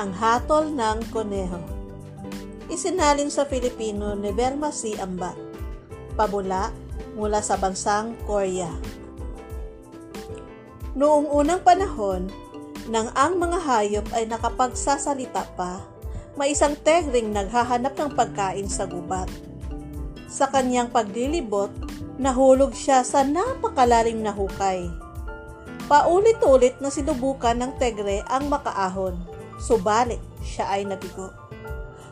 Ang hatol ng koneho. Isinalin sa Filipino ni Verma C. Amba. Pabula mula sa bansang Korea. Noong unang panahon, nang ang mga hayop ay nakapagsasalita pa, may isang tegring naghahanap ng pagkain sa gubat. Sa kanyang paglilibot, nahulog siya sa napakalalim na hukay. Paulit-ulit na sinubukan ng tegre ang makaahon, subalit siya ay nabigo.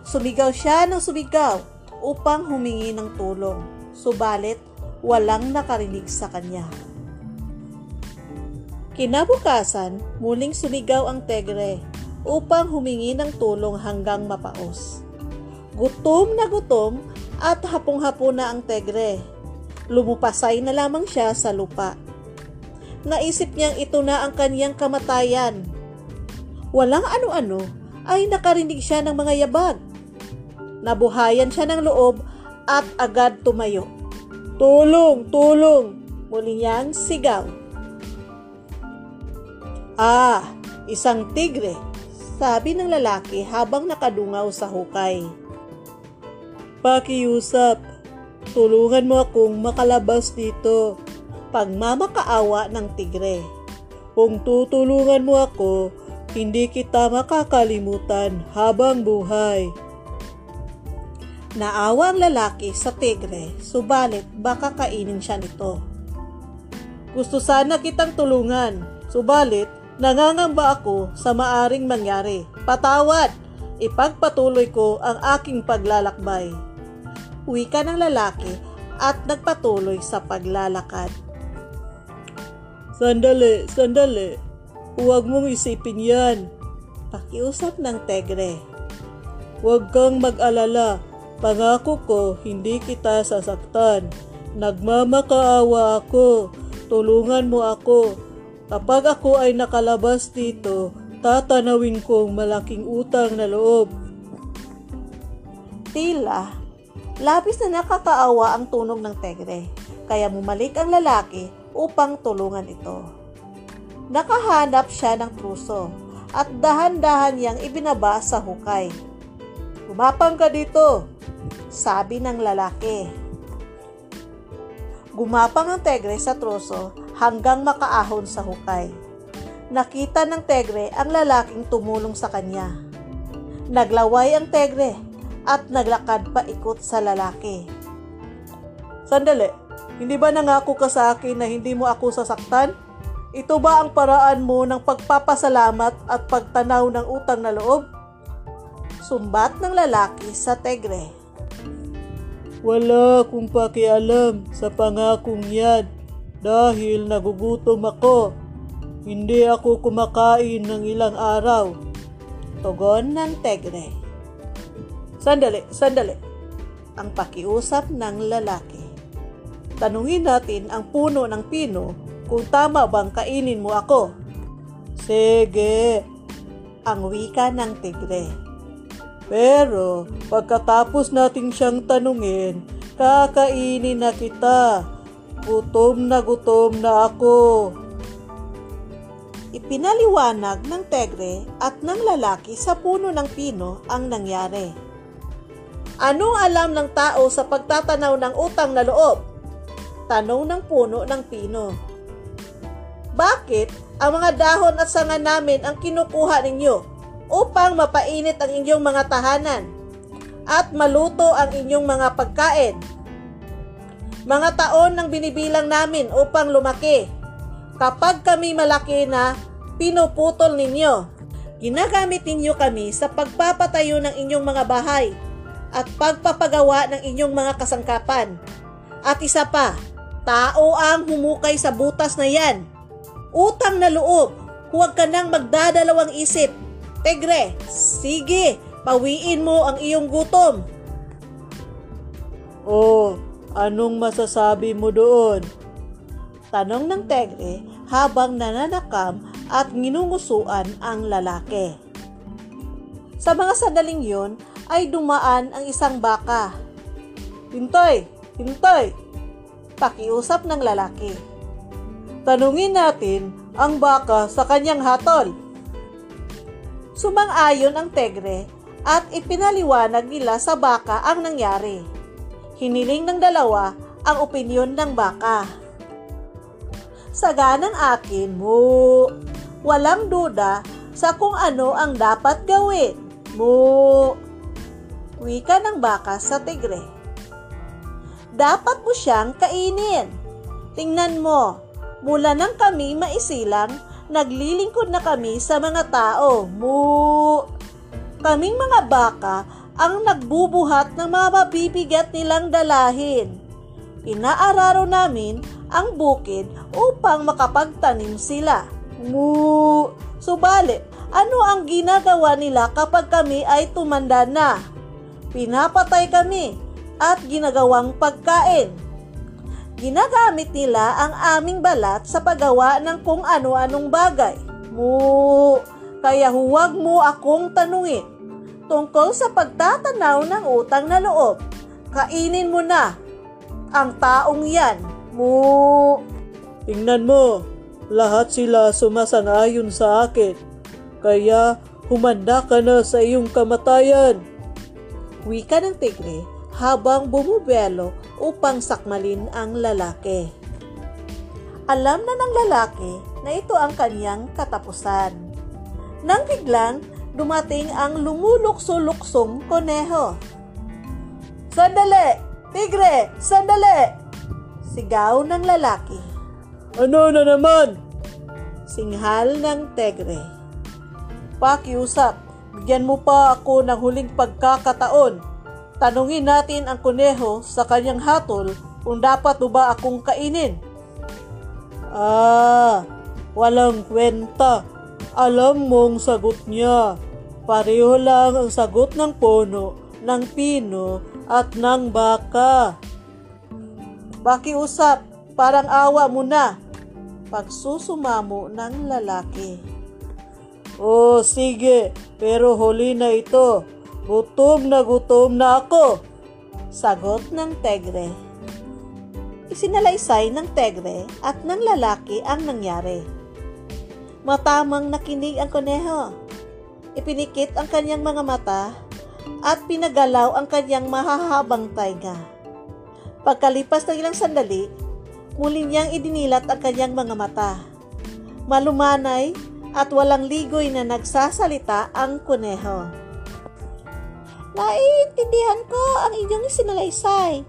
Sumigaw siya ng sumigaw upang humingi ng tulong, subalit walang nakarinig sa kanya. Kinabukasan, muling sumigaw ang tegre upang humingi ng tulong hanggang mapaos. Gutom na gutom at hapong-hapo na ang tegre. Lumupasay na lamang siya sa lupa. Naisip niyang ito na ang kaniyang kamatayan. Walang ano-ano ay nakarinig siya ng mga yabag. Nabuhayan siya ng loob at agad tumayo. Tulong! Tulong! Muli niyang sigaw. Ah, isang tigre, sabi ng lalaki habang nakadungaw sa hukay. Pakiusap, tulungan mo akong makalabas dito. Pagmamakaawa ng tigre. Kung tutulungan mo ako, hindi kita makakalimutan habang buhay. Naawa ang lalaki sa tigre, subalit baka kainin siya nito. Gusto sana kitang tulungan, subalit nangangamba ako sa maaring mangyari. Patawad! Ipagpatuloy ko ang aking paglalakbay. Uwi ka ng lalaki at nagpatuloy sa paglalakad. Sandali, sandali. Huwag mong isipin yan. Pakiusap ng tegre. Huwag kang mag-alala. Pangako ko, hindi kita sasaktan. Nagmamakaawa ako. Tulungan mo ako. Kapag ako ay nakalabas dito, tatanawin kong malaking utang na loob. Tila, labis na nakakaawa ang tunog ng tegre, kaya bumalik ang lalaki upang tulungan ito. Nakahanap siya ng truso at dahan-dahan niyang ibinaba sa hukay. Gumapang ka dito, sabi ng lalaki. Gumapang ang tegre sa truso hanggang makaahon sa hukay. Nakita ng tegre ang lalaking tumulong sa kanya. Naglaway ang tegre at naglakad pa ikot sa lalaki. Sandali, hindi ba nangako ka sa akin na hindi mo ako sasaktan? Ito ba ang paraan mo ng pagpapasalamat at pagtanaw ng utang na loob? Sumbat ng lalaki sa tegre. Wala akong pakialam sa pangakong yan dahil nagugutom ako. Hindi ako kumakain ng ilang araw. Tugon ng tegre. Sandali, sandali. Ang pakiusap ng lalaki. Tanungin natin ang puno ng pino kung tama bang kainin mo ako. Sige, ang wika ng tigre. Pero pagkatapos nating siyang tanungin, kakainin na kita. Gutom na gutom na ako. Ipinaliwanag ng tegre at ng lalaki sa puno ng pino ang nangyari. Anong alam ng tao sa pagtatanaw ng utang na loob? Tanong ng puno ng pino. Bakit ang mga dahon at sanga namin ang kinukuha ninyo upang mapainit ang inyong mga tahanan at maluto ang inyong mga pagkain? Mga taon nang binibilang namin upang lumaki. Kapag kami malaki na, pinuputol ninyo. Ginagamit ninyo kami sa pagpapatayo ng inyong mga bahay at pagpapagawa ng inyong mga kasangkapan. At isa pa, tao ang humukay sa butas na yan. Utang na loob, huwag ka nang magdadalawang isip. Tegre, sige, pawiin mo ang iyong gutom. Oh, anong masasabi mo doon? Tanong ng Tegre habang nananakam at nginungusuan ang lalaki. Sa mga sandaling yun ay dumaan ang isang baka. Hintay! Hintay! Pakiusap ng lalaki. Tanungin natin ang baka sa kanyang hatol. Sumang-ayon ang tegre at ipinaliwanag nila sa baka ang nangyari. Hiniling ng dalawa ang opinyon ng baka. Saganang akin mo, walang duda sa kung ano ang dapat gawin mo. Wika ng baka sa tigre. Dapat mo siyang kainin. Tingnan mo, mula nang kami maisilang, naglilingkod na kami sa mga tao. Mu! Kaming mga baka ang nagbubuhat ng mga mabibigat nilang dalahin. Inaararo namin ang bukid upang makapagtanim sila. Mu! Subalit, ano ang ginagawa nila kapag kami ay tumanda na? Pinapatay kami at ginagawang pagkain. Ginagamit nila ang aming balat sa paggawa ng kung ano-anong bagay. Mu, kaya huwag mo akong tanungin tungkol sa pagtatanaw ng utang na loob. Kainin mo na ang taong yan. Mu. Tingnan mo, lahat sila sumasang-ayon sa akin. Kaya humanda ka na sa iyong kamatayan. Wika ng tigre habang bumubelo upang sakmalin ang lalaki. Alam na ng lalaki na ito ang kanyang katapusan. Nang biglang dumating ang lumulukso-luksong koneho. Sandali! Tigre! Sandali! Sigaw ng lalaki. Ano na naman? Singhal ng tegre. Pakiusap, bigyan mo pa ako ng huling pagkakataon Tanungin natin ang kuneho sa kanyang hatol kung dapat ba akong kainin. Ah, walang kwenta. Alam mong sagot niya. Pareho lang ang sagot ng puno, ng pino, at ng baka. Pakiusap, parang awa mo na. Pagsusumamo ng lalaki. Oh, sige, pero huli na ito. Gutom na gutom na ako. Sagot ng tegre. Isinalaysay ng tegre at ng lalaki ang nangyari. Matamang nakinig ang koneho. Ipinikit ang kanyang mga mata at pinagalaw ang kanyang mahahabang tainga. Pagkalipas ng ilang sandali, muli niyang idinilat ang kanyang mga mata. Malumanay at walang ligoy na nagsasalita ang kuneho. Naiintindihan ko ang inyong sinalaysay.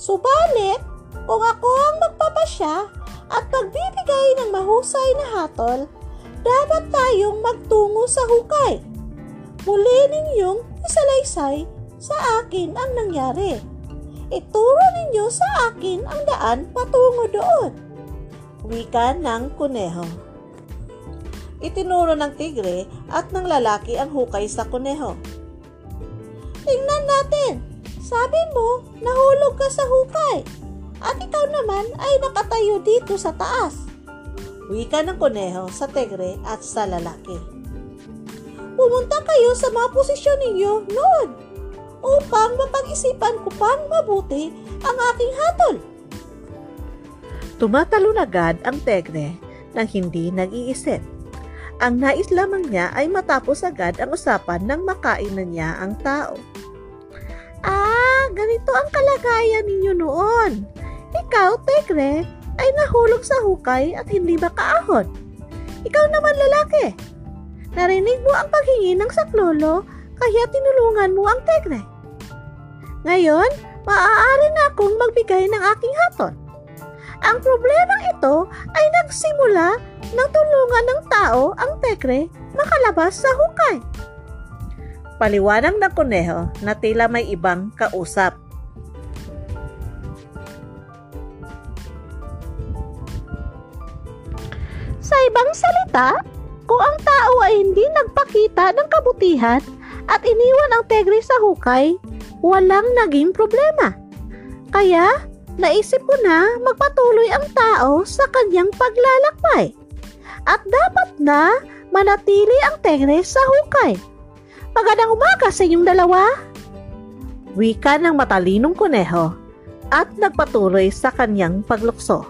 Subalit, kung ako ang magpapasya at magbibigay ng mahusay na hatol, dapat tayong magtungo sa hukay. Muli ninyong isalaysay sa akin ang nangyari. Ituro ninyo sa akin ang daan patungo doon. Wika ng kuneho. Itinuro ng tigre at ng lalaki ang hukay sa kuneho. Tingnan natin. Sabi mo, nahulog ka sa hukay. At ikaw naman ay nakatayo dito sa taas. Wika ng kuneho sa tegre at sa lalaki. Pumunta kayo sa mga posisyon ninyo noon upang mapag-isipan ko pang mabuti ang aking hatol. Tumatalon agad ang tegre nang hindi nag-iisip. Ang nais lamang niya ay matapos agad ang usapan nang makain na niya ang tao. Ah, ganito ang kalagayan ninyo noon. Ikaw, Tegre, ay nahulog sa hukay at hindi makaahon. Ikaw naman lalaki. Narinig mo ang paghingi ng saklolo kaya tinulungan mo ang Tegre. Ngayon, maaari na akong magbigay ng aking haton. Ang problemang ito ay nagsimula nang tulungan ng tao ang Tegre makalabas sa hukay. Paliwanag ng kuneho na tila may ibang kausap. Sa ibang salita, kung ang tao ay hindi nagpakita ng kabutihan at iniwan ang tegre sa hukay, walang naging problema. Kaya, naisip ko na magpatuloy ang tao sa kanyang paglalakbay. At dapat na manatili ang tegre sa hukay Magandang umaga sa inyong dalawa. Wika ng matalinong kuneho at nagpatuloy sa kanyang paglukso.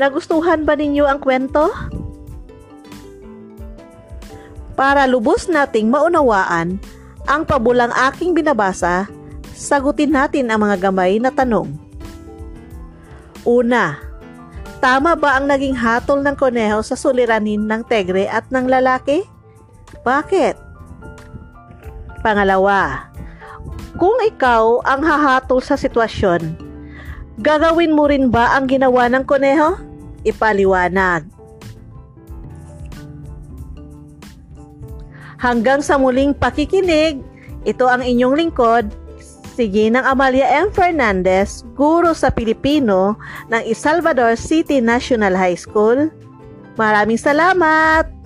Nagustuhan ba ninyo ang kwento? Para lubos nating maunawaan ang pabulang aking binabasa, sagutin natin ang mga gamay na tanong. Una, tama ba ang naging hatol ng koneho sa suliranin ng tegre at ng lalaki? Bakit? Pangalawa, kung ikaw ang hahatol sa sitwasyon, gagawin mo rin ba ang ginawa ng koneho? Ipaliwanag. Hanggang sa muling pakikinig, ito ang inyong lingkod, si Ginang Amalia M. Fernandez, guro sa Pilipino ng Salvador City National High School. Maraming salamat!